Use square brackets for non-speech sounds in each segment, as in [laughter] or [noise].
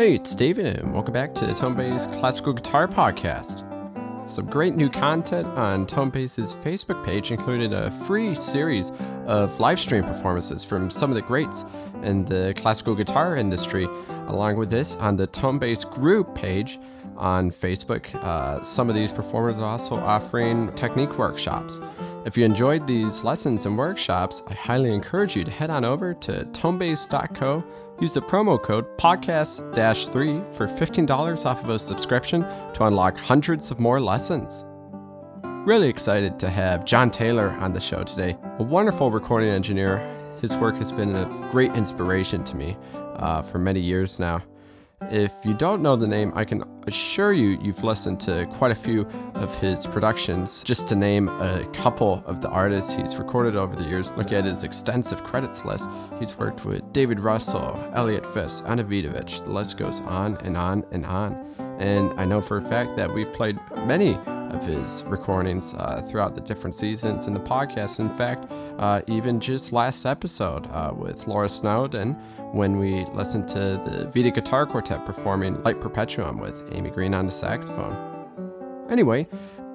Hey, it's David, and welcome back to the tonebase Classical Guitar Podcast. Some great new content on tonebase's Facebook page, including a free series of live stream performances from some of the greats in the classical guitar industry. Along with this, on the tonebase group page on Facebook, uh, some of these performers are also offering technique workshops. If you enjoyed these lessons and workshops, I highly encourage you to head on over to tonebase.co Use the promo code podcast-3 for $15 off of a subscription to unlock hundreds of more lessons. Really excited to have John Taylor on the show today, a wonderful recording engineer. His work has been a great inspiration to me uh, for many years now. If you don't know the name, I can assure you you've listened to quite a few of his productions. Just to name a couple of the artists he's recorded over the years, look at his extensive credits list. He's worked with David Russell, Eliot Fisk, Ana Vidovic. The list goes on and on and on. And I know for a fact that we've played many of his recordings uh, throughout the different seasons in the podcast. In fact, uh, even just last episode uh, with Laura Snowden, when we listened to the Vida Guitar Quartet performing Light Perpetuum with Amy Green on the saxophone. Anyway,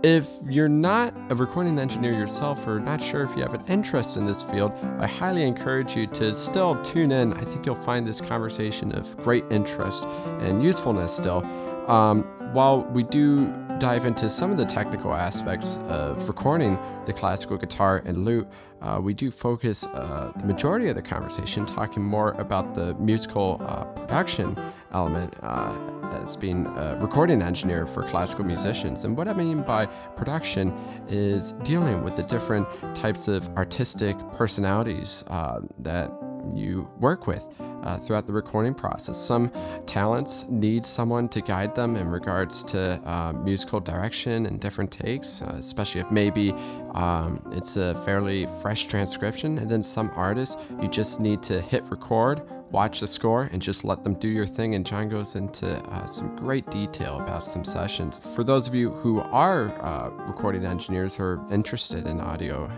if you're not a recording engineer yourself or not sure if you have an interest in this field, I highly encourage you to still tune in. I think you'll find this conversation of great interest and usefulness still. Um, while we do dive into some of the technical aspects of recording the classical guitar and lute, uh, we do focus uh, the majority of the conversation talking more about the musical uh, production element uh, as being a recording engineer for classical musicians. And what I mean by production is dealing with the different types of artistic personalities uh, that you work with uh, throughout the recording process. Some talents need someone to guide them in regards to uh, musical direction and different takes, uh, especially if maybe um, it's a fairly fresh transcription. And then some artists, you just need to hit record, watch the score, and just let them do your thing. And John goes into uh, some great detail about some sessions. For those of you who are uh, recording engineers or interested in audio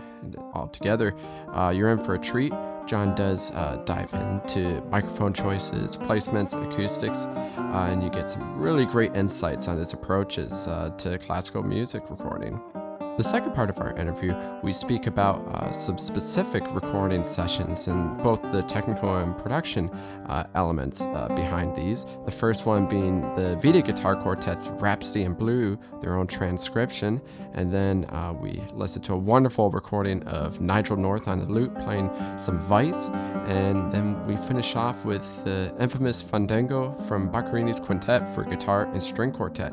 altogether, uh, you're in for a treat. John does uh, dive into microphone choices, placements, acoustics, uh, and you get some really great insights on his approaches uh, to classical music recording. The second part of our interview, we speak about uh, some specific recording sessions and both the technical and production uh, elements uh, behind these. The first one being the Vida Guitar Quartet's Rhapsody in Blue, their own transcription. And then uh, we listen to a wonderful recording of Nigel North on the lute playing some Weiss. And then we finish off with the infamous Fandango from Boccherini's Quintet for guitar and string quartet.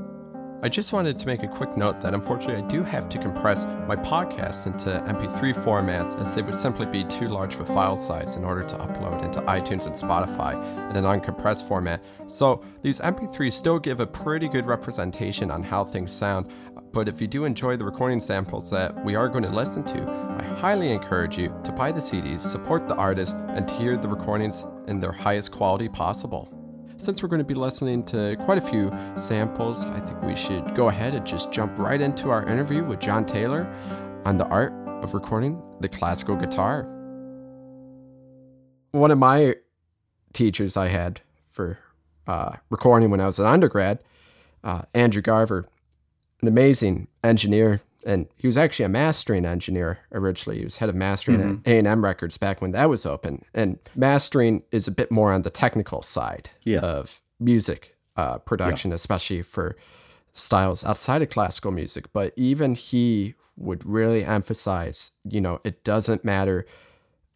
I just wanted to make a quick note that unfortunately I do have to compress my podcasts into MP3 formats as they would simply be too large for file size in order to upload into iTunes and Spotify in an uncompressed format. So these MP3s still give a pretty good representation on how things sound, but if you do enjoy the recording samples that we are going to listen to, I highly encourage you to buy the CDs, support the artist, and to hear the recordings in their highest quality possible since we're going to be listening to quite a few samples, I think we should go ahead and just jump right into our interview with John Taylor on the art of recording the classical guitar. One of my teachers I had for uh, recording when I was an undergrad, uh, Andrew Garver, an amazing engineer, and he was actually a mastering engineer originally. He was head of mastering mm-hmm. at A and M Records back when that was open. And mastering is a bit more on the technical side yeah. of music uh, production, yeah. especially for styles outside of classical music. But even he would really emphasize, you know, it doesn't matter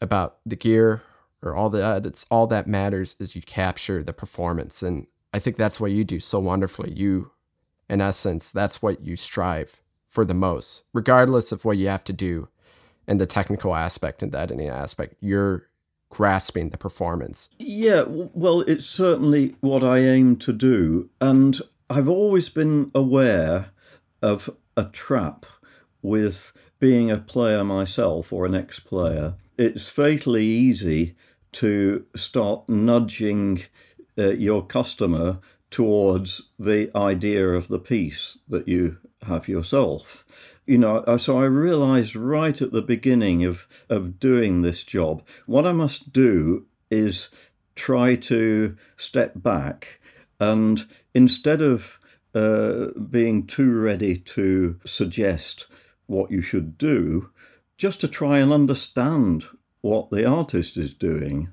about the gear or all that. It's all that matters is you capture the performance, and I think that's what you do so wonderfully. You, in essence, that's what you strive for the most, regardless of what you have to do and the technical aspect and that any aspect. You're grasping the performance. Yeah, well, it's certainly what I aim to do. And I've always been aware of a trap with being a player myself or an ex player. It's fatally easy to start nudging uh, your customer towards the idea of the piece that you have yourself. You know, uh, so I realized right at the beginning of, of doing this job, what I must do is try to step back And instead of uh, being too ready to suggest what you should do, just to try and understand what the artist is doing.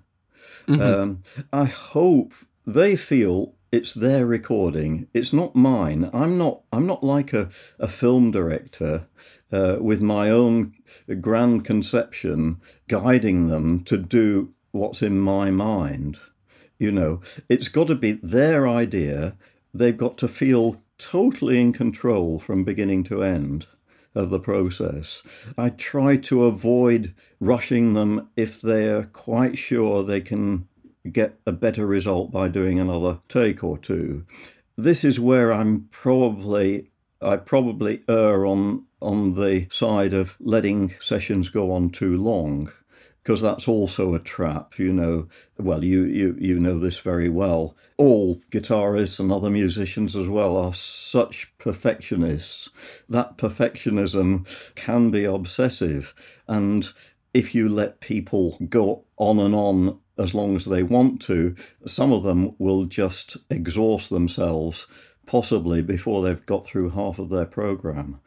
Mm-hmm. Um, I hope they feel it's their recording. It's not mine. I'm not. I'm not like a, a film director uh, with my own grand conception guiding them to do what's in my mind. You know, it's got to be their idea. They've got to feel totally in control from beginning to end of the process. I try to avoid rushing them if they're quite sure they can get a better result by doing another take or two. This is where I'm probably I probably err on on the side of letting sessions go on too long because that's also a trap you know. Well you, you you know this very well. All guitarists and other musicians as well are such perfectionists. That perfectionism can be obsessive and if you let people go on and on as long as they want to some of them will just exhaust themselves possibly before they've got through half of their program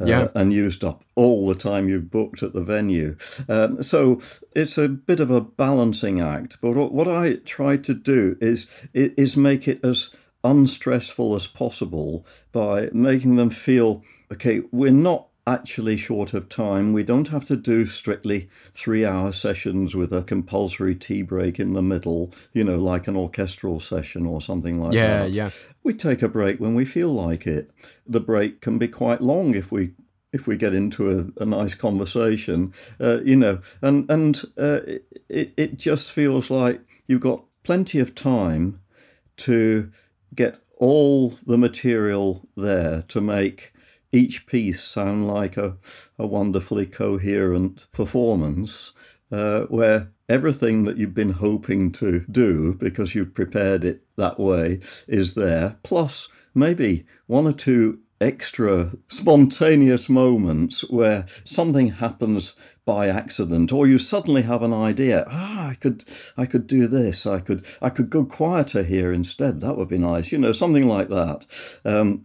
uh, yeah. and used up all the time you've booked at the venue. Um, so it's a bit of a balancing act. But what I try to do is is make it as unstressful as possible by making them feel okay. We're not actually short of time. We don't have to do strictly three hour sessions with a compulsory tea break in the middle, you know, like an orchestral session or something like yeah, that. Yeah, yeah. We take a break when we feel like it. The break can be quite long if we if we get into a, a nice conversation, uh, you know, and and uh, it it just feels like you've got plenty of time to get all the material there to make each piece sound like a, a wonderfully coherent performance uh, where everything that you've been hoping to do because you've prepared it that way is there, plus maybe one or two extra spontaneous moments where something happens by accident or you suddenly have an idea ah i could i could do this i could i could go quieter here instead. That would be nice you know something like that. Um,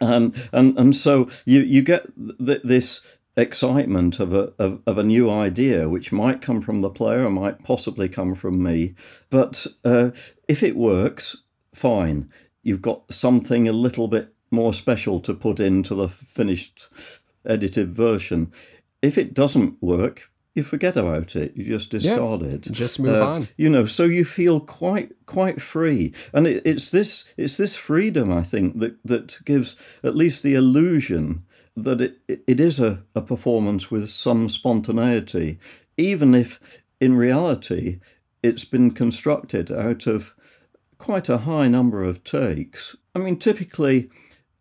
and and and so you you get th- this excitement of a of, of, a new idea, which might come from the player, or might possibly come from me. But uh, if it works, fine. You've got something a little bit more special to put into the finished edited version. If it doesn't work, you forget about it. You just discard yeah, it. Just move uh, on. You know, so you feel quite quite free, and it, it's this it's this freedom I think that that gives at least the illusion that it it is a, a performance with some spontaneity, even if in reality it's been constructed out of quite a high number of takes. I mean, typically,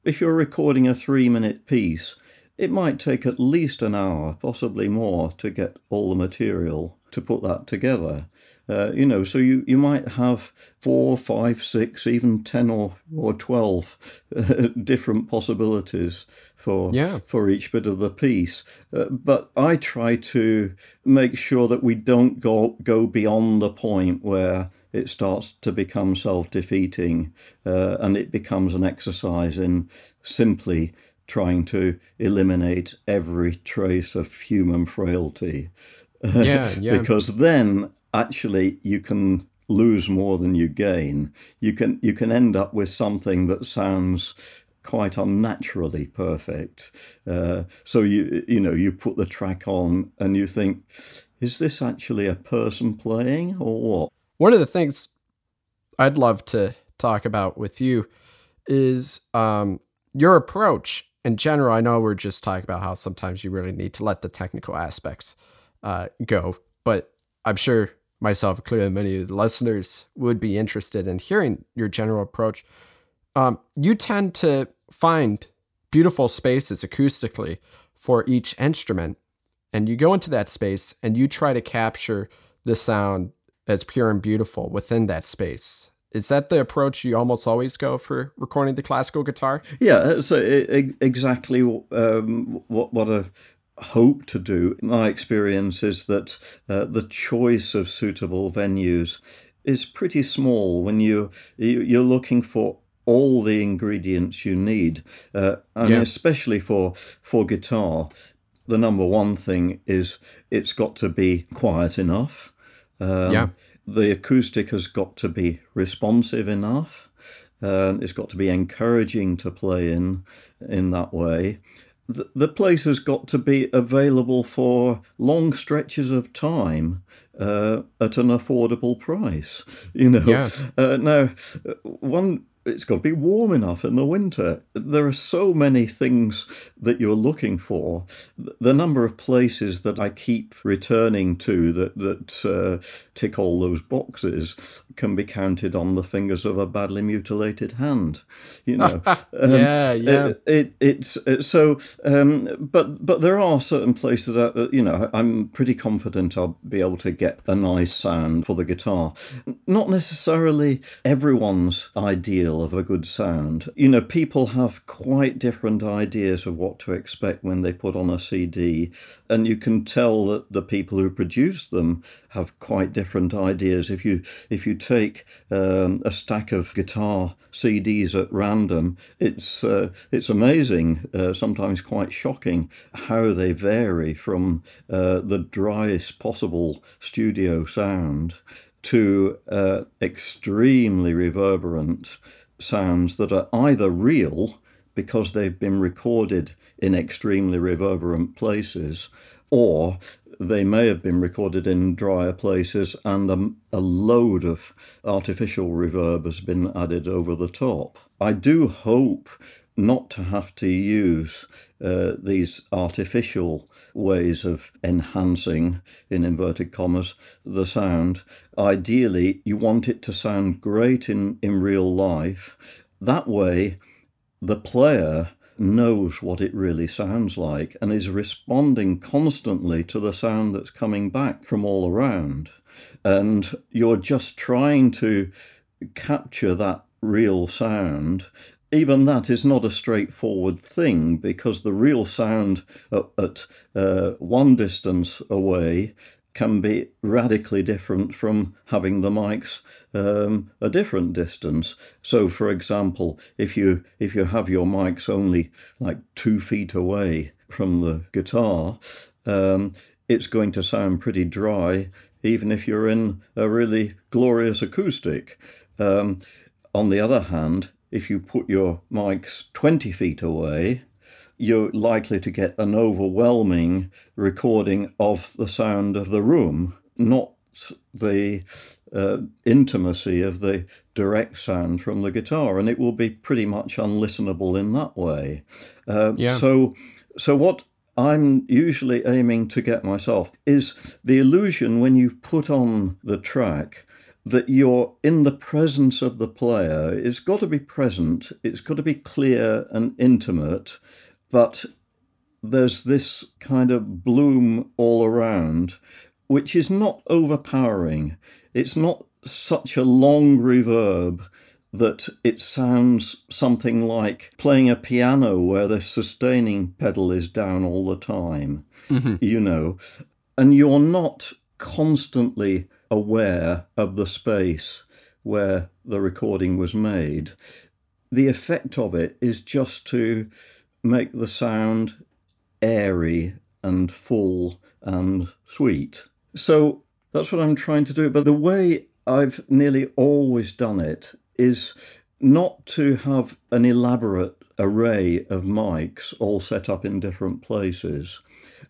if you're recording a three minute piece it might take at least an hour, possibly more, to get all the material to put that together. Uh, you know, so you, you might have four, five, six, even ten or or twelve uh, [laughs] different possibilities for yeah. for each bit of the piece. Uh, but I try to make sure that we don't go go beyond the point where it starts to become self defeating, uh, and it becomes an exercise in simply trying to eliminate every trace of human frailty. [laughs] Yeah, yeah. because then actually you can lose more than you gain. You can you can end up with something that sounds quite unnaturally perfect. Uh, so you you know you put the track on and you think, is this actually a person playing or what? One of the things I'd love to talk about with you is um, your approach in general, I know we're just talking about how sometimes you really need to let the technical aspects uh, go, but I'm sure myself, including many of the listeners, would be interested in hearing your general approach. Um, you tend to find beautiful spaces acoustically for each instrument, and you go into that space and you try to capture the sound as pure and beautiful within that space. Is that the approach you almost always go for recording the classical guitar? Yeah, so it, exactly um, what what I hope to do. My experience is that uh, the choice of suitable venues is pretty small when you you're looking for all the ingredients you need. Uh, and yeah. especially for for guitar, the number one thing is it's got to be quiet enough. Um, yeah. The acoustic has got to be responsive enough. Um, it's got to be encouraging to play in in that way. The, the place has got to be available for long stretches of time uh, at an affordable price. You know. Yeah. Uh, now, one it's got to be warm enough in the winter. There are so many things that you're looking for. The number of places that I keep returning to that that uh, tick all those boxes can be counted on the fingers of a badly mutilated hand. You know. [laughs] um, yeah, yeah. It, it, it's it, so, um, but but there are certain places that uh, you know I'm pretty confident I'll be able to get a nice sound for the guitar. Not necessarily everyone's ideal of a good sound. You know, people have quite different ideas of what to expect when they put on a CD, and you can tell that the people who produce them have quite different ideas. If you if you take um, a stack of guitar CDs at random, it's uh, it's amazing, uh, sometimes quite shocking, how they vary from uh, the driest possible studio sound to uh, extremely reverberant sounds that are either real because they've been recorded in extremely reverberant places, or they may have been recorded in drier places and a, a, load of artificial reverb has been added over the top. I do hope not to have to use uh, these artificial ways of enhancing, in inverted commas, the sound. Ideally, you want it to sound great in, in real life. That way, the player knows what it really sounds like and is responding constantly to the sound that's coming back from all around. And you're just trying to capture that real sound even that is not a straightforward thing because the real sound at, at uh, one distance away can be radically different from having the mics um, a different distance. So, for example, if you if you have your mics only like two feet away from the guitar, um, it's going to sound pretty dry, even if you're in a really glorious acoustic. Um, on the other hand, if you put your mics 20 feet away, you're likely to get an overwhelming recording of the sound of the room, not the uh, intimacy of the direct sound from the guitar, and it will be pretty much unlistenable in that way. Uh, yeah. So, so what I'm usually aiming to get myself is the illusion when you put on the track that you're in the presence of the player. It's got to be present, it's got to be clear and intimate, but there's this kind of bloom all around, which is not overpowering. It's not such a long reverb that it sounds something like playing a piano where the sustaining pedal is down all the time, mm-hmm. you know, and you're not constantly aware of the space where the recording was made. The effect of it is just to make the sound airy and full and sweet. So that's what I'm trying to do. But the way I've nearly always done it is not to have an elaborate array of mics all set up in different places.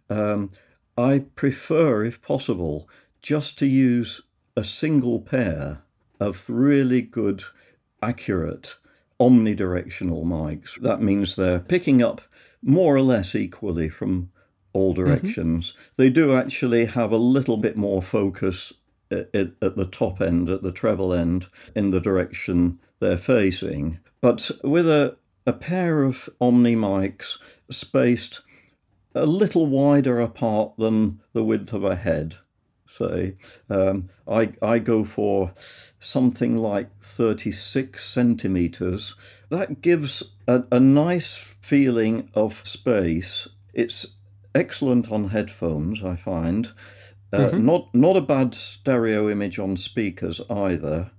Um, I prefer, if possible, just to use a single pair of really good, accurate, omnidirectional mics. That means they're picking up more or less equally from all mm-hmm. directions. Mm-hmm. They do actually have a little bit more focus at, at, the top end, at the treble end, in the direction they're facing. But with a, a pair of Omni mics spaced a little wider apart than the width of a head, say. Um, I, I go for something like 36 centimeters. That gives a, a nice feeling of space. It's excellent on headphones, I find. Uh, Not not a bad stereo image on speakers either,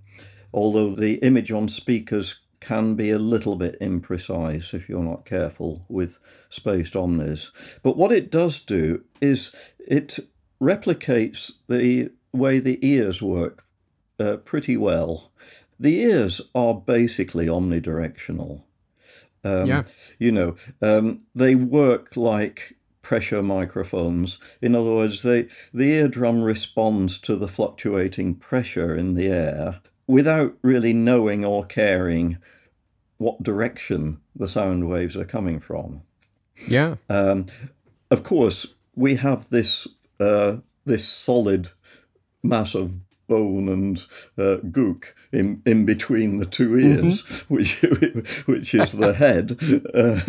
although the image on speakers can be a little bit imprecise if you're not careful with spaced omnis. But what it does do is it replicates the way the ears work uh, pretty well. The ears are basically omnidirectional. Um, Yeah. You know, um, they work like pressure microphones. In other words, they, the eardrum responds to the fluctuating pressure in the air without really knowing or caring what direction the sound waves are coming from. Yeah. Um, of course, we have this uh, this solid mass of bone and uh, gook in in between the two ears, [laughs] which which is the head. Uh,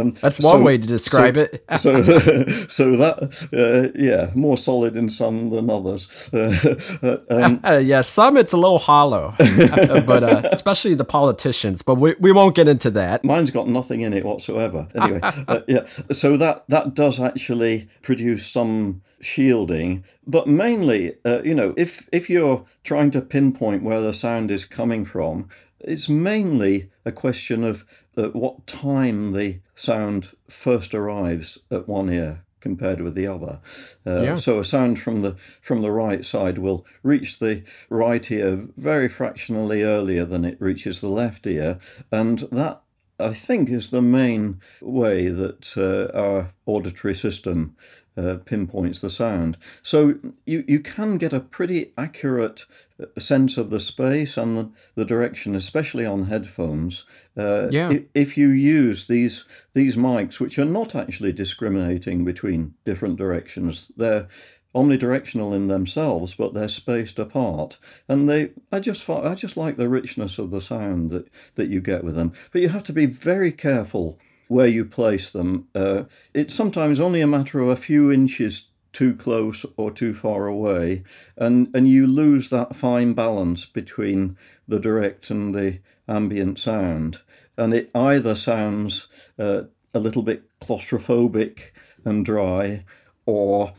um, That's one so- way to describe it. [laughs] so, [laughs] so that uh, yeah, more solid in some than others. Uh, um, Uh, yeah, some it's a little hollow, but uh, especially the politicians. But we, we won't get into that. Mine's got nothing in it whatsoever. Anyway, uh, yeah. So that that does actually produce some shielding, but mainly, uh, you know, if if you're trying to pinpoint where the sound is coming from, it's mainly a question of uh, what time the sound first arrives at one ear compared with the other. Uh, Yeah. So a sound from the from the right side will reach the right ear very fractionally earlier than it reaches the left ear, and that I think is the main way that uh, our auditory system uh, pinpoints the sound. So you, you can get a pretty accurate uh, sense of the space and the, the direction, especially on headphones. Uh, Yeah. i- If you use these these mics, which are not actually discriminating between different directions, they're omnidirectional in themselves, but they're spaced apart. And they, I just, fi- I just like the richness of the sound that that you get with them. But you have to be very careful where you place them. Uh, it's sometimes only a matter of a few inches too close or too far away, and and you lose that fine balance between the direct and the ambient sound, and it either sounds uh, a little bit claustrophobic and dry, or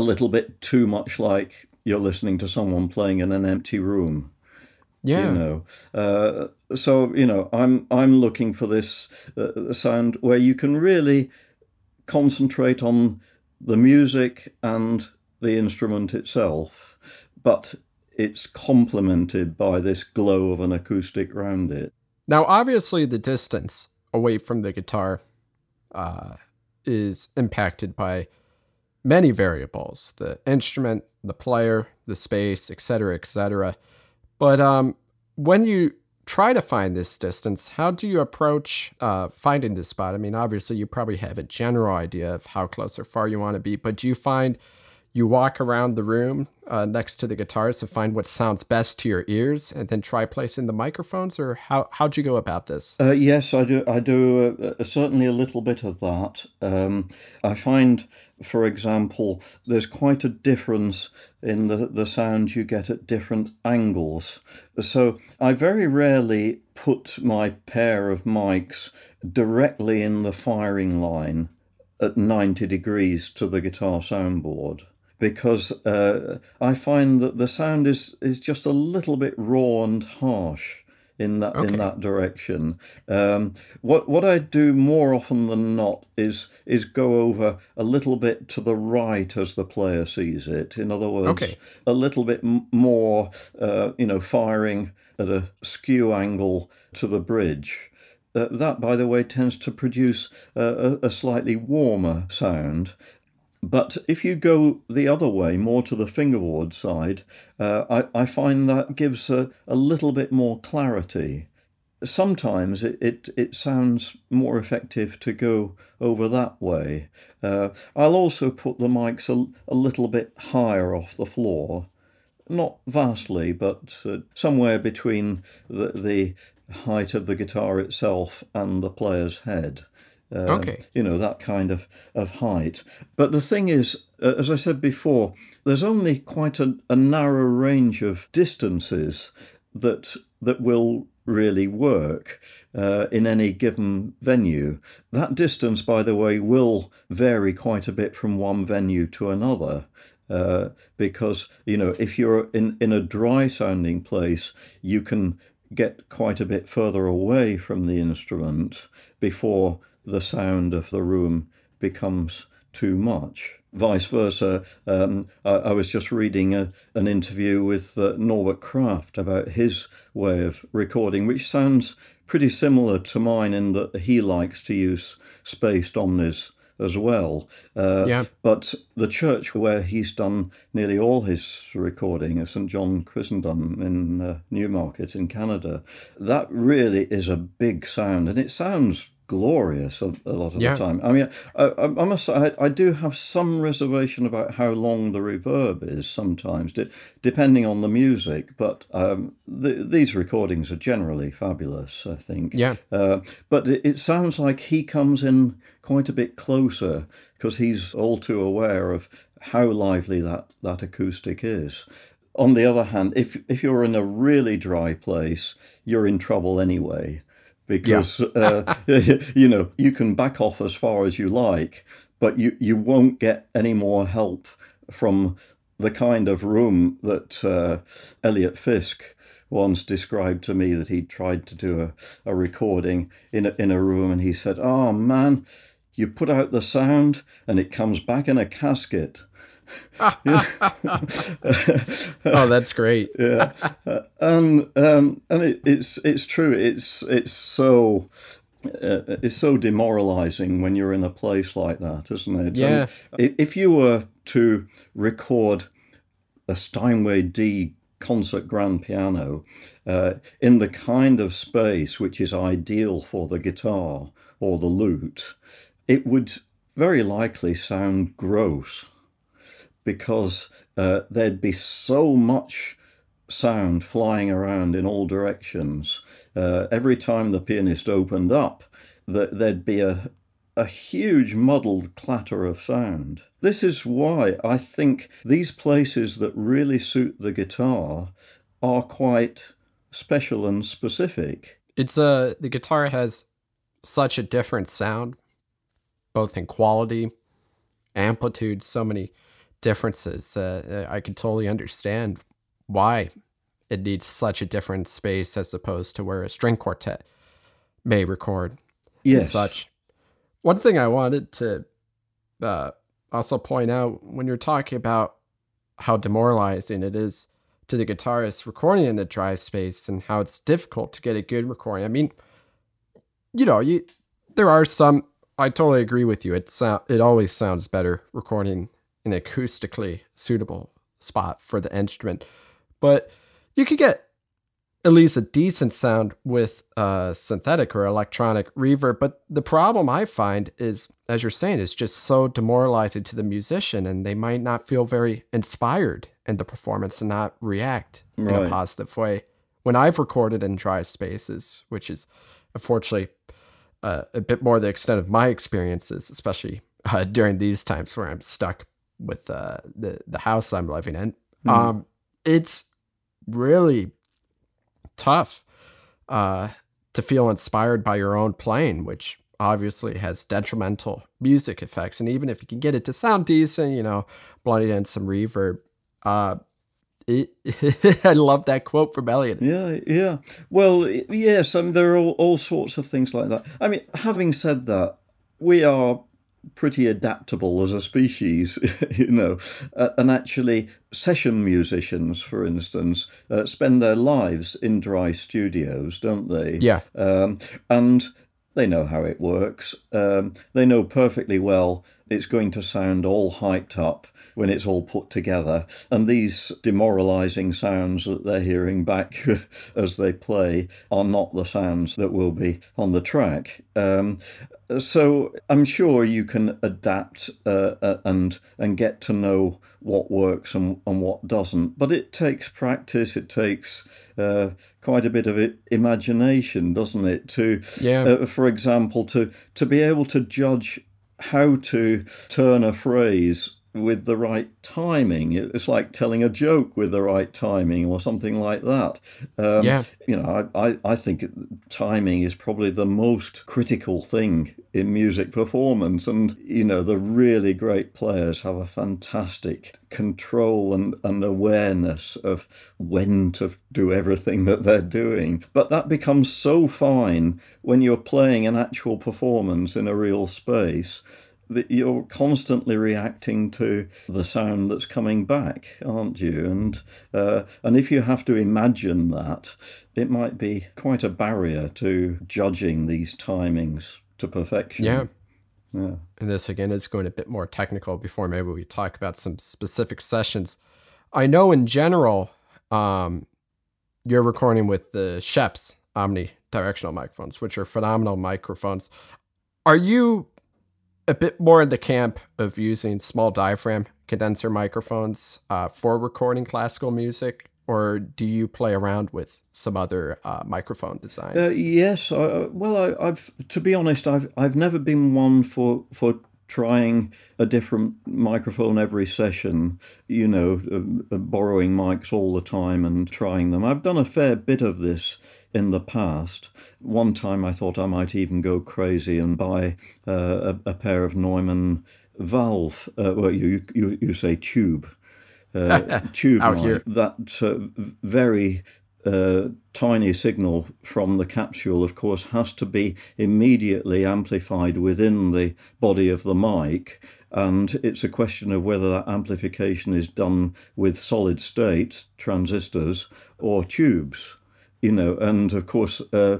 a little bit too much like you're listening to someone playing in an empty room Yeah. you know uh, so you know i'm i'm looking for this uh, sound where you can really concentrate on the music and the instrument itself but it's complemented by this glow of an acoustic round it Now, obviously, the distance away from the guitar uh, is impacted by many variables the instrument, the player, the space, etc., etc. But um, when you try to find this distance, how do you approach uh, finding this spot? I mean, obviously, you probably have a general idea of how close or far you want to be, but do you find you walk around the room uh, next to the guitars to find what sounds best to your ears and then try placing the microphones or how, how'd you go about this Uh, yes, I do. I do uh, uh, certainly a little bit of that. Um, I find, for example, there's quite a difference in the the sound you get at different angles. So I very rarely put my pair of mics directly in the firing line at 90 degrees to the guitar soundboard because uh, I find that the sound is, is just a little bit raw and harsh in that Okay. in that direction. Um, what what I do more often than not is is go over a little bit to the right as the player sees it. In other words, Okay. a little bit m- more, uh, you know, firing at a skew angle to the bridge. Uh, that, by the way, tends to produce uh, a, a slightly warmer sound. But if you go the other way, more to the fingerboard side, uh, I, I find that gives a, a little bit more clarity. Sometimes it, it, it sounds more effective to go over that way. Uh, I'll also put the mics a, a little bit higher off the floor not vastly, but uh, somewhere between the, the height of the guitar itself and the player's head. Um, Okay. You know, that kind of, of height. But the thing is, uh, as I said before, there's only quite a, a narrow range of distances that that will really work uh, in any given venue. That distance, by the way, will vary quite a bit from one venue to another. uh, because you know if you're in in a dry sounding place, you can get quite a bit further away from the instrument before the sound of the room becomes too much. Vice versa, um, I, I, was just reading a, an interview with uh, Norbert Kraft about his way of recording, which sounds pretty similar to mine in that he likes to use spaced omnis as well. Uh, yeah. But the church where he's done nearly all his recording is St. John Chrysostom in uh, Newmarket in Canada. That really is a big sound, and it sounds glorious a, a lot of yeah. the time. I mean, I, I, I must say, I, I, do have some reservation about how long the reverb is sometimes, de- depending on the music. But um, the, these recordings are generally fabulous, I think. Yeah. Uh, but it, it sounds like he comes in quite a bit closer because he's all too aware of how lively that, that acoustic is. On the other hand, if if you're in a really dry place, you're in trouble anyway because yeah. uh, [laughs] you know you can back off as far as you like, but you you won't get any more help from the kind of room that uh, Eliot Fisk once described to me that he'd tried to do a, a recording in a, in a room and he said, "Oh man, you put out the sound and it comes back in a casket." [laughs] oh, that's great. [laughs] yeah, and um, and it, it's it's true. It's it's so. Uh, it's so demoralizing when you're in a place like that, isn't it? Yeah. And if you were to record a Steinway D concert grand piano uh, in the kind of space which is ideal for the guitar or the lute, it would very likely sound gross because uh, there'd be so much sound flying around in all directions. Uh, every time the pianist opened up, that there'd be a, a huge muddled clatter of sound. This is why I think these places that really suit the guitar are quite special and specific. It's a uh, the guitar has such a different sound, both in quality, amplitude, so many differences. Uh, I can totally understand why it needs such a different space as opposed to where a string quartet may record yes. and such. One thing I wanted to uh, also point out when you're talking about how demoralizing it is to the guitarist recording in the dry space and how it's difficult to get a good recording. I mean, you know, you there are some. I totally agree with you. It sound it always sounds better recording an acoustically suitable spot for the instrument. But you could get at least a decent sound with a synthetic or electronic reverb. But the problem I find is, as you're saying, is just so demoralizing to the musician, and they might not feel very inspired in the performance and not react right. in a positive way. When I've recorded in dry spaces, which is unfortunately uh, a bit more the extent of my experiences, especially uh, during these times where I'm stuck with uh, the the house I'm living in. Mm. Um, it's really tough uh, to feel inspired by your own playing, which obviously has detrimental music effects. And even if you can get it to sound decent, you know, blending in some reverb. Uh, it, [laughs] I love that quote from Eliot. Yeah, yeah. Well, yes, I mean, there are all, all sorts of things like that. I mean, having said that, we are pretty adaptable as a species, [laughs] you know. Uh, and actually, session musicians, for instance, uh, spend their lives in dry studios, don't they? Yeah. Um, and they know how it works. Um, they know perfectly well it's going to sound all hyped up when it's all put together. And these demoralizing sounds that they're hearing back [laughs] as they play are not the sounds that will be on the track. Um, so I'm sure you can adapt uh, uh, and and get to know what works and, and what doesn't. But it takes practice. It takes uh, quite a bit of it, imagination, doesn't it? To yeah. Uh, for example, to to be able to judge how to turn a phrase with the right timing. It's like telling a joke with the right timing or something like that. Um, yeah. You know, I, I, I think timing is probably the most critical thing in music performance. And, you know, the really great players have a fantastic control and, and awareness of when to do everything [laughs] that they're doing. But that becomes so fine when you're playing an actual performance in a real space that you're constantly reacting to the sound that's coming back, aren't you? And uh, and if you have to imagine that, it might be quite a barrier to judging these timings to perfection. Yeah. Yeah. And this again is going a bit more technical before maybe we talk about some specific sessions. I know in general, um, you're recording with the Schoeps omnidirectional microphones, which are phenomenal microphones. Are you a bit more in the camp of using small diaphragm condenser microphones uh, for recording classical music, or do you play around with some other uh, microphone designs? Uh, yes, I, well, I, have to be honest, I've I've never been one for for trying a different microphone every session, you know, uh, uh, borrowing mics all the time and trying them. I've done a fair bit of this in the past. One time I thought I might even go crazy and buy uh, a, a, pair of Neumann valve, uh, well, you, you, you say tube. Uh, [laughs] tube out here. That uh, very uh, tiny signal from the capsule, of course, has to be immediately amplified within the body of the mic. And it's a question of whether that amplification is done with solid state transistors or tubes, you know. And of course, uh,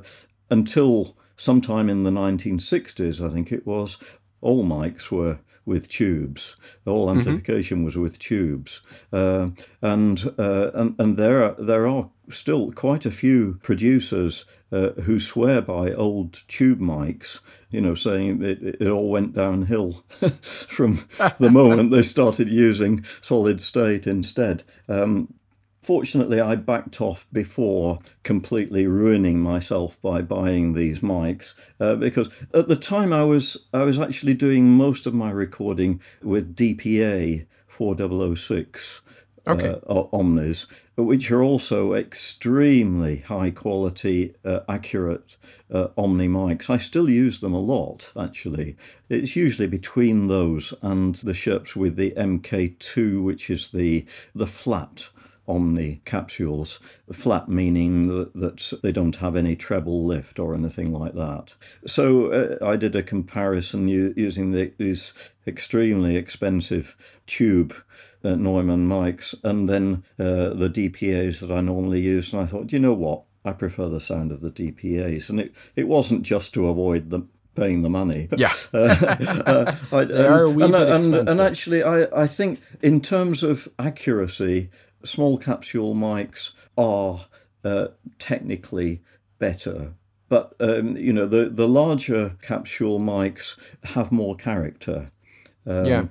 until sometime in the 1960s, I think it was, all mics were with tubes. All mm-hmm. amplification mm-hmm. was with tubes, uh, and, uh, and and there are there are still quite a few producers uh, who swear by old tube mics, you know, saying it, it all went downhill [laughs] from the moment they started using solid state instead. Um, Fortunately, I backed off before completely ruining myself by buying these mics uh, because at the time I was I was actually doing most of my recording with DPA 4006 okay. uh, omnis, which are also extremely high quality, uh, accurate uh, omni mics. I still use them a lot, actually. It's usually between those and the Schoeps with the MK2, which is the the flat Omni capsules, flat meaning that, that, they don't have any treble lift or anything like that. So uh, I did a comparison u- using the, these extremely expensive tube uh, Neumann mics and then uh, the DPAs that I normally use, and I thought, you know what? I prefer the sound of the DPAs, and it, it wasn't just to avoid the paying the money. Yeah, [laughs] uh, uh, I, [laughs] they are a wee and, bit and, and, actually, I, I think in terms of accuracy, small capsule mics are uh, technically better. But um, you know the, the larger capsule mics have more character. Um, yeah.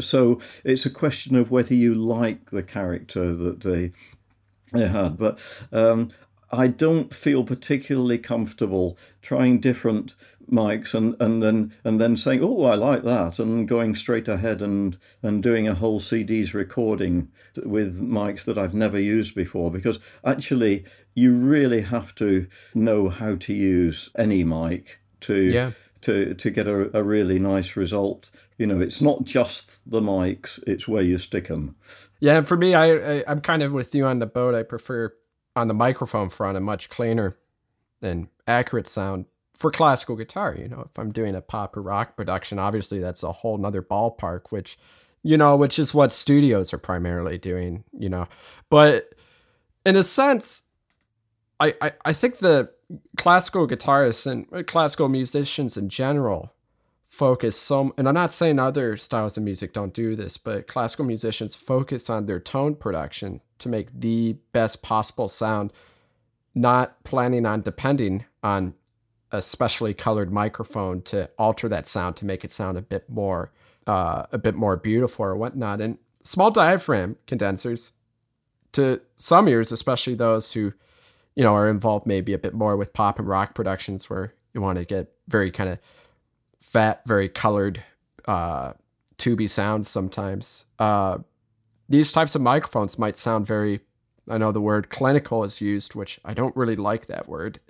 So it's a question of whether you like the character that they they had. But um, I don't feel particularly comfortable trying different mics and, and then and then saying, "Oh, I like that," and going straight ahead and and doing a whole CD's recording with mics that I've never used before. Because actually, you really have to know how to use any mic to yeah. to to get a, a really nice result. You know, it's not just the mics; it's where you stick them. Yeah, for me, I, I I'm kind of with you on the boat. I prefer on the microphone front a much cleaner and accurate sound for classical guitar. You know, if I'm doing a pop or rock production, obviously that's a whole nother ballpark, which, you know, which is what studios are primarily doing, you know. But in a sense, I, I, I think the classical guitarists and uh, classical musicians in general focus some and I'm not saying other styles of music don't do this, but classical musicians focus on their tone production to make the best possible sound, not planning on depending on a specially colored microphone to alter that sound to make it sound a bit more uh, a bit more beautiful or whatnot. And small diaphragm condensers, to some ears, especially those who, you know, are involved maybe a bit more with pop and rock productions where you want to get very kind of fat, very colored, uh, tubey sounds sometimes. Uh, these types of microphones might sound very, I know the word clinical is used, which I don't really like that word,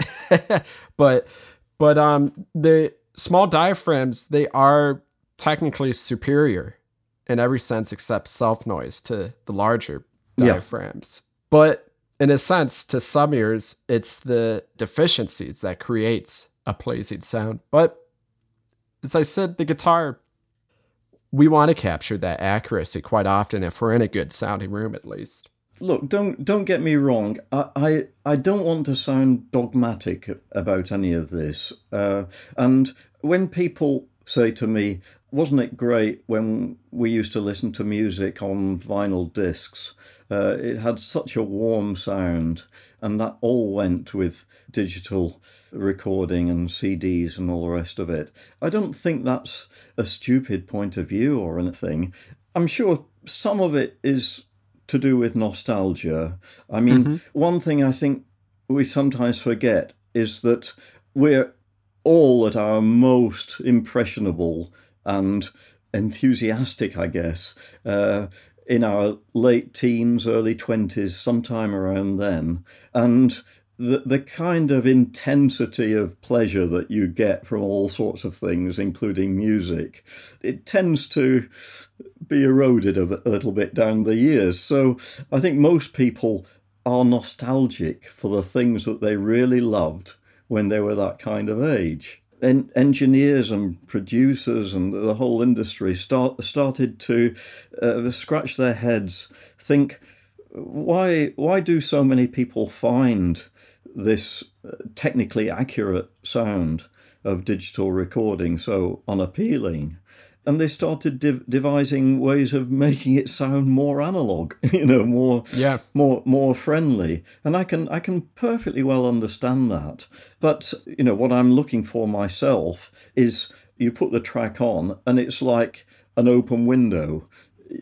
[laughs] but, but, um, the, small diaphragms, they are technically superior in every sense except self noise to the larger diaphragms. Yeah. But in a sense, to some ears, it's the deficiencies that creates a pleasing sound. But as I said, the guitar, we want to capture that accuracy quite often if we're in a good sounding room at least. Look, don't don't get me wrong. I I, I don't want to sound dogmatic about any of this. Uh, and when people say to me, wasn't it great when we used to listen to music on vinyl discs? Uh, it had such a warm sound, and that all went with digital recording and CDs and all the rest of it. I don't think that's a stupid point of view or anything. I'm sure some of it is to do with nostalgia. I mean, mm-hmm. one thing I think we sometimes forget is that we're all at our most impressionable and enthusiastic, I guess, uh, in our late teens, early 20s, sometime around then. And the, the kind of intensity of pleasure that you get from all sorts of things, including music, it tends to be eroded a, a little bit down the years. So I think most people are nostalgic for the things that they really loved when they were that kind of age en- engineers and producers and the whole industry start started to uh, scratch their heads, think, why why do so many people find this uh, technically accurate sound of digital recording so unappealing? And they started div- devising ways of making it sound more analog [laughs] you know more yeah. more more friendly. And i can i can perfectly well understand that. But you know what i'm looking for myself is you put the track on and it's like an open window.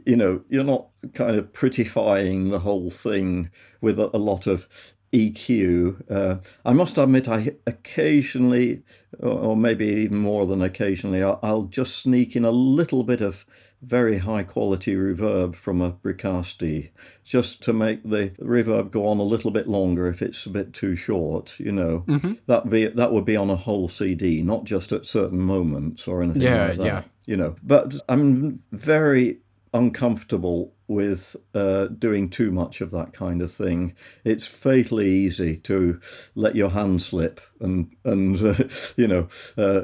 You know you're not kind of prettifying the whole thing with a, a lot of EQ. Uh, I must admit, I occasionally, or maybe even more than occasionally, I'll just sneak in a little bit of very high quality reverb from a Bricasti just to make the reverb go on a little bit longer if it's a bit too short. You know, mm-hmm. that be that would be on a whole CD, not just at certain moments or anything yeah, like that. Yeah. You know, but I'm very uncomfortable with uh, doing too much of that kind of thing. It's fatally easy to let your hand slip and and uh, [laughs] you know uh,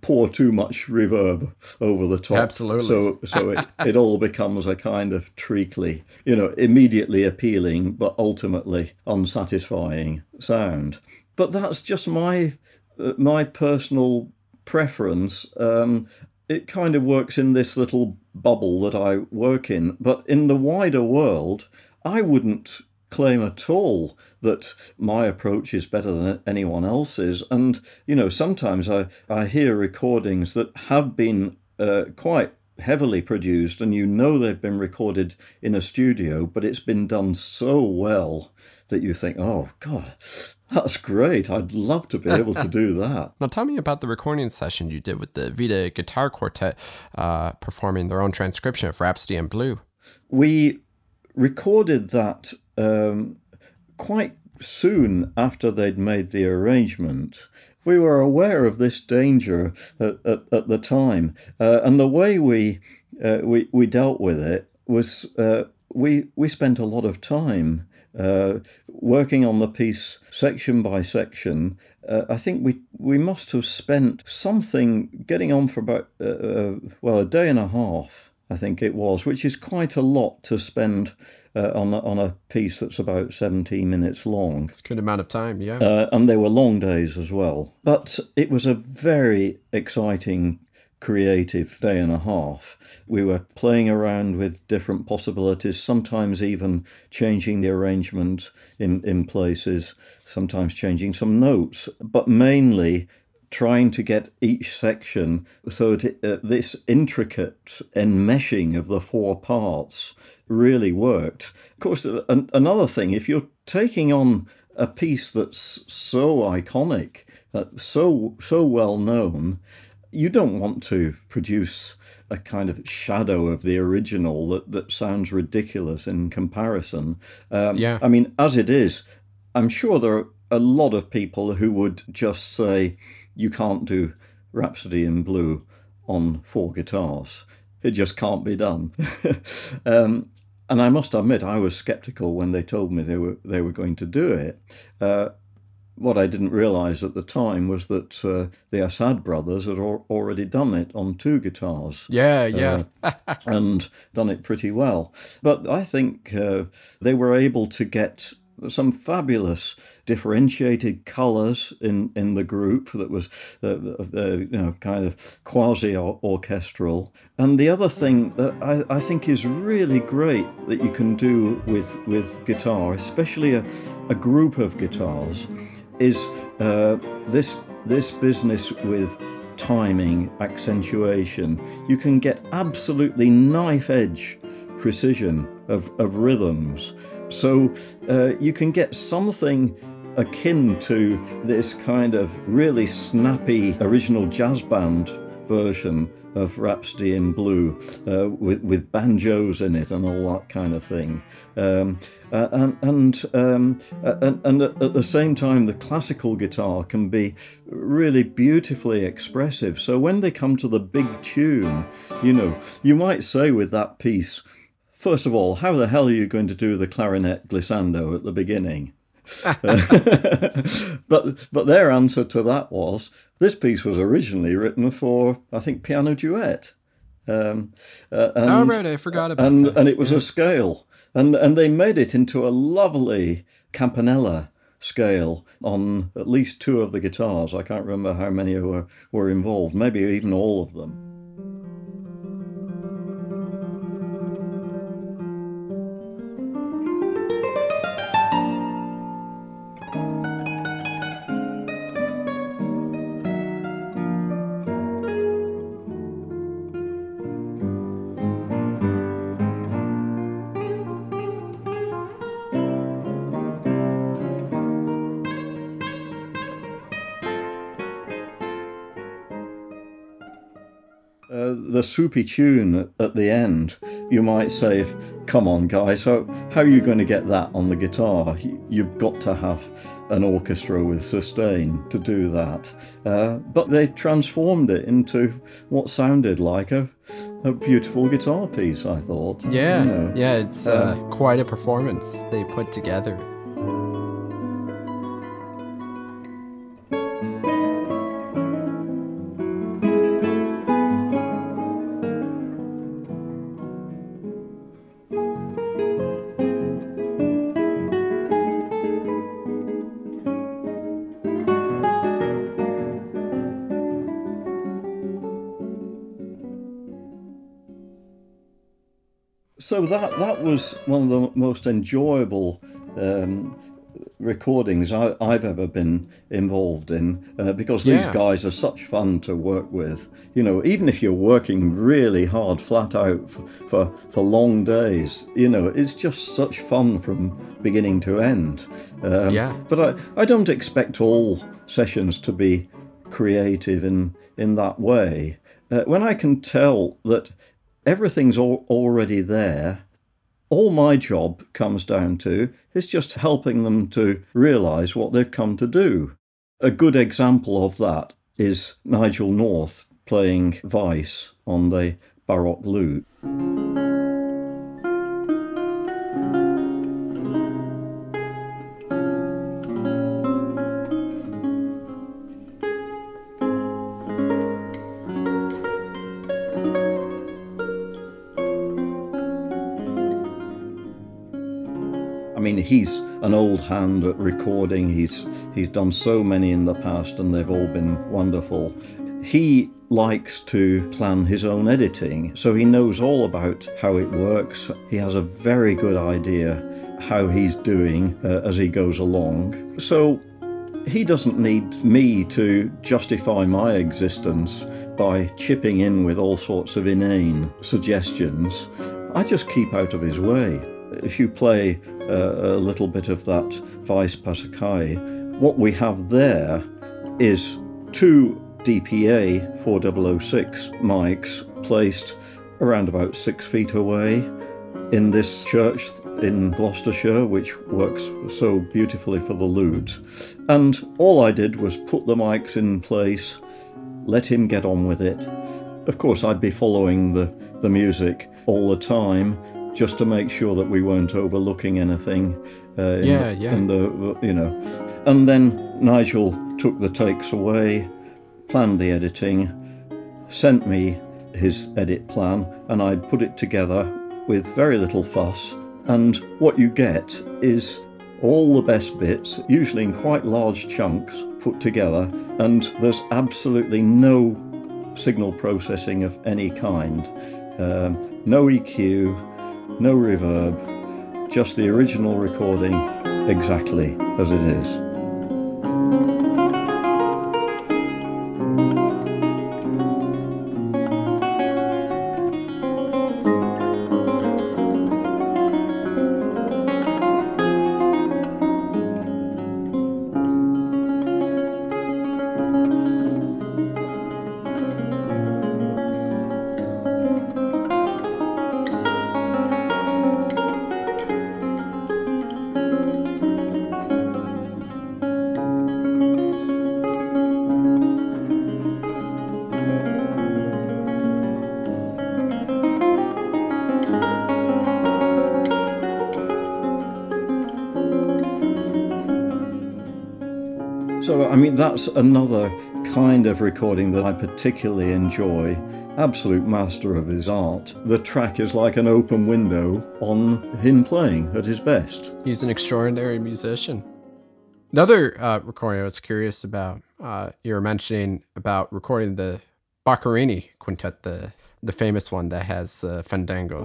pour too much reverb over the top. Absolutely. So so it, it all becomes a kind of treacly, you know, immediately appealing but ultimately unsatisfying sound. But that's just my uh, my personal preference. Um, it kind of works in this little bubble that I work in. But in the wider world, I wouldn't claim at all that my approach is better than anyone else's. And, you know, sometimes I, I hear recordings that have been uh, quite heavily produced and you know they've been recorded in a studio, but it's been done so well that you think, oh, God, that's great. I'd love to be able to do [laughs] that. Now, tell me about the recording session you did with the Vida Guitar Quartet uh, performing their own transcription of Rhapsody in Blue. We recorded that um, quite soon after they'd made the arrangement. We were aware of this danger at, at, at the time, uh, and the way we, uh, we we dealt with it was uh, we we spent a lot of time uh, working on the piece section by section, uh, I think we we must have spent something getting on for about uh, uh, well a day and a half. I think it was, which is quite a lot to spend uh, on a, on a piece that's about 17 minutes long. It's a good amount of time, yeah. Uh, and they were long days as well. But it was a very exciting creative day and a half. We were playing around with different possibilities, sometimes even changing the arrangement in, in places, sometimes changing some notes, but mainly trying to get each section so that uh, this intricate enmeshing of the four parts really worked. Of course, an- another thing, if you're taking on a piece that's so iconic, uh, so so well known, you don't want to produce a kind of shadow of the original that, that sounds ridiculous in comparison. Um, yeah. I mean, as it is, I'm sure there are a lot of people who would just say you can't do Rhapsody in Blue on four guitars. It just can't be done. [laughs] um, and I must admit, I was sceptical when they told me they were they were going to do it. Uh, what I didn't realise at the time was that uh, the Assad brothers had al- already done it on two guitars. Yeah, yeah. Uh, [laughs] and done it pretty well. But I think uh, they were able to get some fabulous differentiated colours in, in the group that was uh, uh, you know kind of quasi orchestral. And the other thing that I, I think is really great that you can do with with guitar, especially a, a group of guitars, is uh, this this business with timing, accentuation. You can get absolutely knife edge precision of, of rhythms. So uh, you can get something akin to this kind of really snappy original jazz band version of Rhapsody in Blue uh, with, with banjos in it and all that kind of thing. Um, uh, and and, um, and, and at the same time, the classical guitar can be really beautifully expressive. So when they come to the big tune, you know, you might say with that piece, first of all, how the hell are you going to do the clarinet glissando at the beginning? [laughs] but but their answer to that was this piece was originally written for I think piano duet. Um, uh, and, oh right, I forgot about and, that. And it was yeah. a scale, and and they made it into a lovely campanella scale on at least two of the guitars. I can't remember how many were were involved, maybe even all of them. The soupy tune at the end, you might say, Come on, guys, so how are you going to get that on the guitar? You've got to have an orchestra with sustain to do that. Uh, but they transformed it into what sounded like a, a beautiful guitar piece, I thought. Yeah, you know. yeah, it's uh, uh, quite a performance they put together. So that that was one of the most enjoyable um, recordings I, have ever been involved in uh, because these yeah. guys are such fun to work with. You know, even if you're working really hard, flat out for, for, for long days, you know, it's just such fun from beginning to end. Um, yeah. But I, I don't expect all sessions to be creative in, in that way. Uh, when I can tell that everything's all already there. All my job comes down to is just helping them to realize what they've come to do. A good example of that is Nigel North playing Weiss on the Baroque lute. He's an old hand at recording. He's he's done so many in the past, and they've all been wonderful. He likes to plan his own editing, so he knows all about how it works. He has a very good idea how he's doing uh, as he goes along. So he doesn't need me to justify my existence by chipping in with all sorts of inane suggestions. I just keep out of his way. If you play uh, a little bit of that Weiss Passacaille, what we have there is two DPA 4006 mics placed around about six feet away in this church in Gloucestershire, which works so beautifully for the lute. And all I did was put the mics in place, let him get on with it. Of course, I'd be following the, the music all the time just to make sure that we weren't overlooking anything. Uh, in Yeah, the, yeah. In the, you know, and then Nigel took the takes away, planned the editing, sent me his edit plan, and I put it together with very little fuss. And what you get is all the best bits, usually in quite large chunks, put together, and there's absolutely no signal processing of any kind. Um, no EQ, no reverb, just the original recording exactly as it is. That's another kind of recording that I particularly enjoy. Absolute master of his art. The track is like an open window on him playing at his best. He's an extraordinary musician. Another uh, recording I was curious about, uh, you were mentioning about recording the Boccherini quintet, the, the famous one that has uh, Fandango.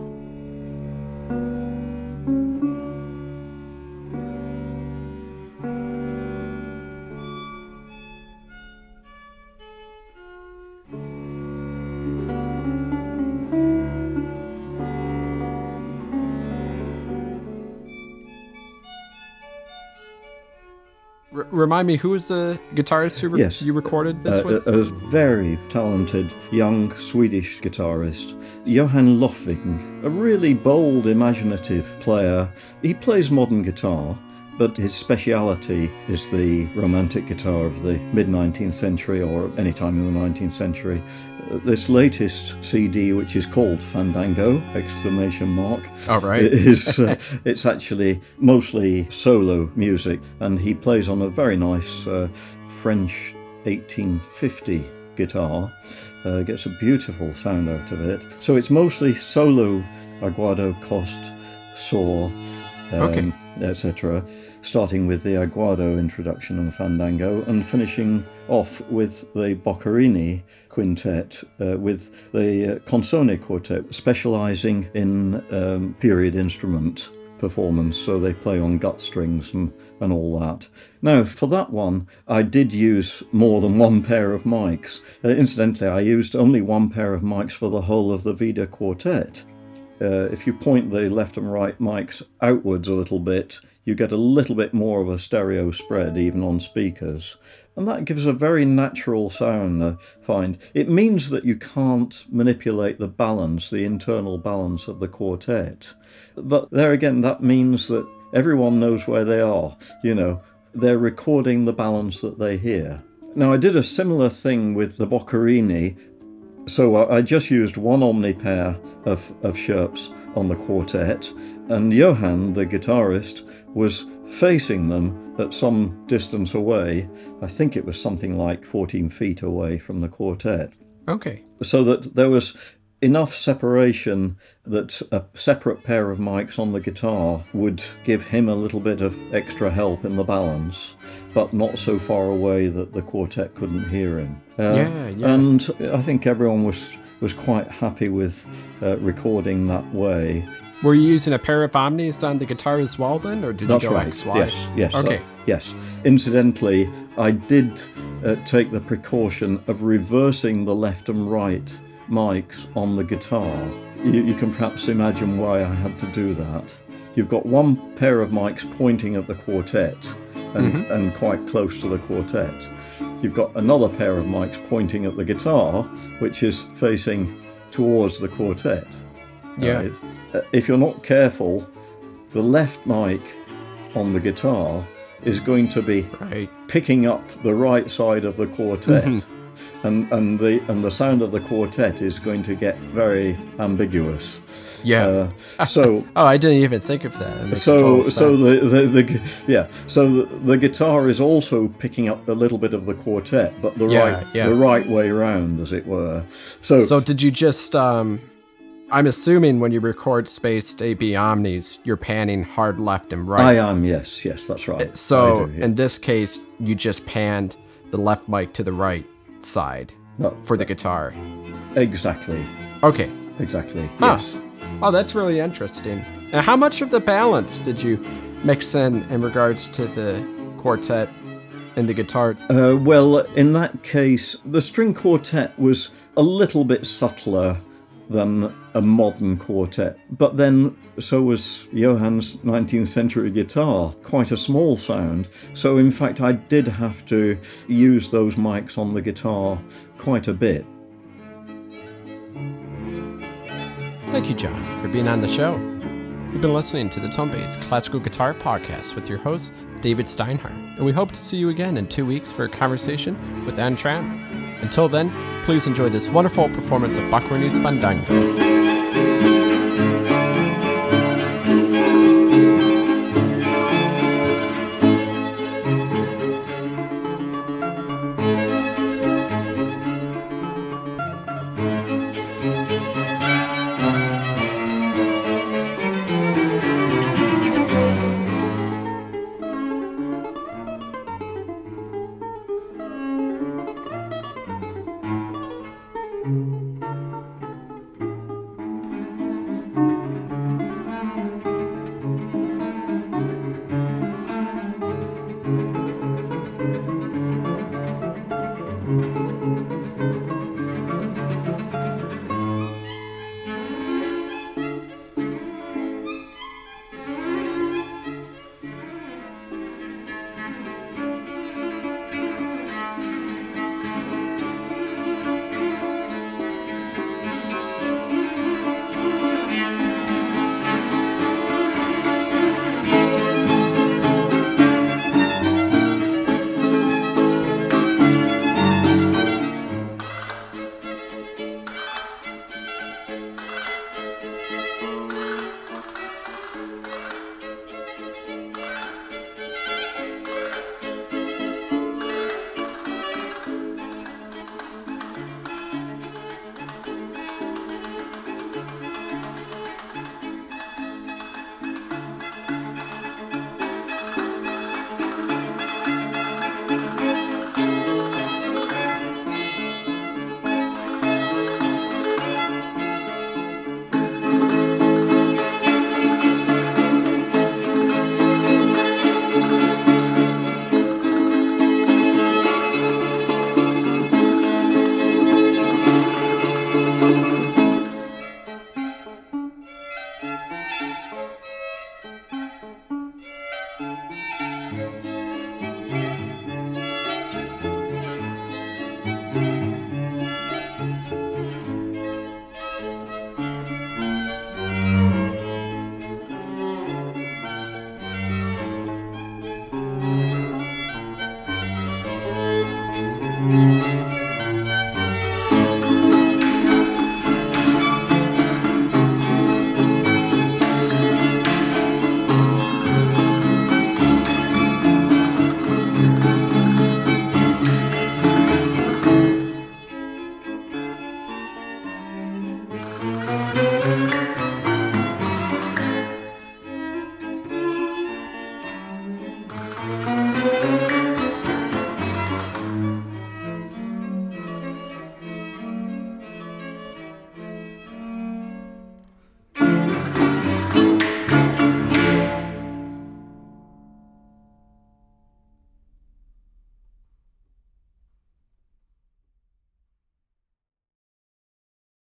Remind me, who was the guitarist who re- Yes. you recorded this Uh, with? a, a very talented young Swedish guitarist, Johan Löfving, a really bold, imaginative player. He plays modern guitar, but his speciality is the romantic guitar of the mid 19th century or any time in the 19th century. This latest CD, which is called Fandango! Exclamation mark, All right. is uh, [laughs] it's actually mostly solo music, and he plays on a very nice uh, French 1850 guitar. Uh, gets a beautiful sound out of it. So it's mostly solo Aguado, Coste, Sor, um, Okay. Etc. Starting with the Aguado introduction and Fandango, and finishing off with the Boccherini quintet uh, with the uh, Consone quartet, specializing in um, period instrument performance, so they play on gut strings and, and all that. Now, for that one, I did use more than one pair of mics. Uh, incidentally, I used only one pair of mics for the whole of the Vida quartet. Uh, if you point the left and right mics outwards a little bit, you get a little bit more of a stereo spread even on speakers. And that gives a very natural sound, I find. It means that you can't manipulate the balance, the internal balance of the quartet. But there again, that means that everyone knows where they are. You know, they're recording the balance that they hear. Now, I did a similar thing with the Boccherini, so I I just used one omni pair of, of Schoeps on the quartet, and Johan, the guitarist, was facing them at some distance away. I think it was something like 14 feet away from the quartet, okay. so that there was enough separation that a separate pair of mics on the guitar would give him a little bit of extra help in the balance, but not so far away that the quartet couldn't hear him. Uh, Yeah, yeah. And I think everyone was was quite happy with uh, recording that way. Were you using a pair of omnis on the guitar as well then, or did That's you go right. X Y? Yes, yes. Okay. uh, yes. Incidentally, I did uh, take the precaution of reversing the left and right mics on the guitar. You, you can perhaps imagine why I had to do that. You've got one pair of mics pointing at the quartet and, and quite close to the quartet. You've got another pair of mics pointing at the guitar, which is facing towards the quartet. Yeah. right? Uh, If you're not careful, the left mic on the guitar is going to be Right. picking up the right side of the quartet. And and the and the sound of the quartet is going to get very ambiguous. Yeah. Uh, [laughs] so oh, I didn't even think of that. so so the, the, the yeah so the, the guitar is also picking up a little bit of the quartet, but the Yeah, right yeah. the right way round, as it were. So, So did you just? um I'm assuming when you record spaced AB omnis, you're panning hard left and right. I am yes yes that's right. so do, yeah. in this case, you just panned the left mic to the right side No, for the guitar. exactly Okay. exactly Huh. yes. Oh, that's really interesting. Now, how much of the balance did you mix in in regards to the quartet and the guitar? Uh, well, in that case, the string quartet was a little bit subtler than a modern quartet, but then so was Johan's 19th century guitar, quite a small sound. So, in fact, I did have to use those mics on the guitar quite a bit. Thank you, John, for being on the show. You've been listening to the Base Classical Guitar Podcast with your host, David Steinhardt, and we hope to see you again in two weeks for a conversation with Anne Tran. Until then, please enjoy this wonderful performance of Boccherini's Fandango.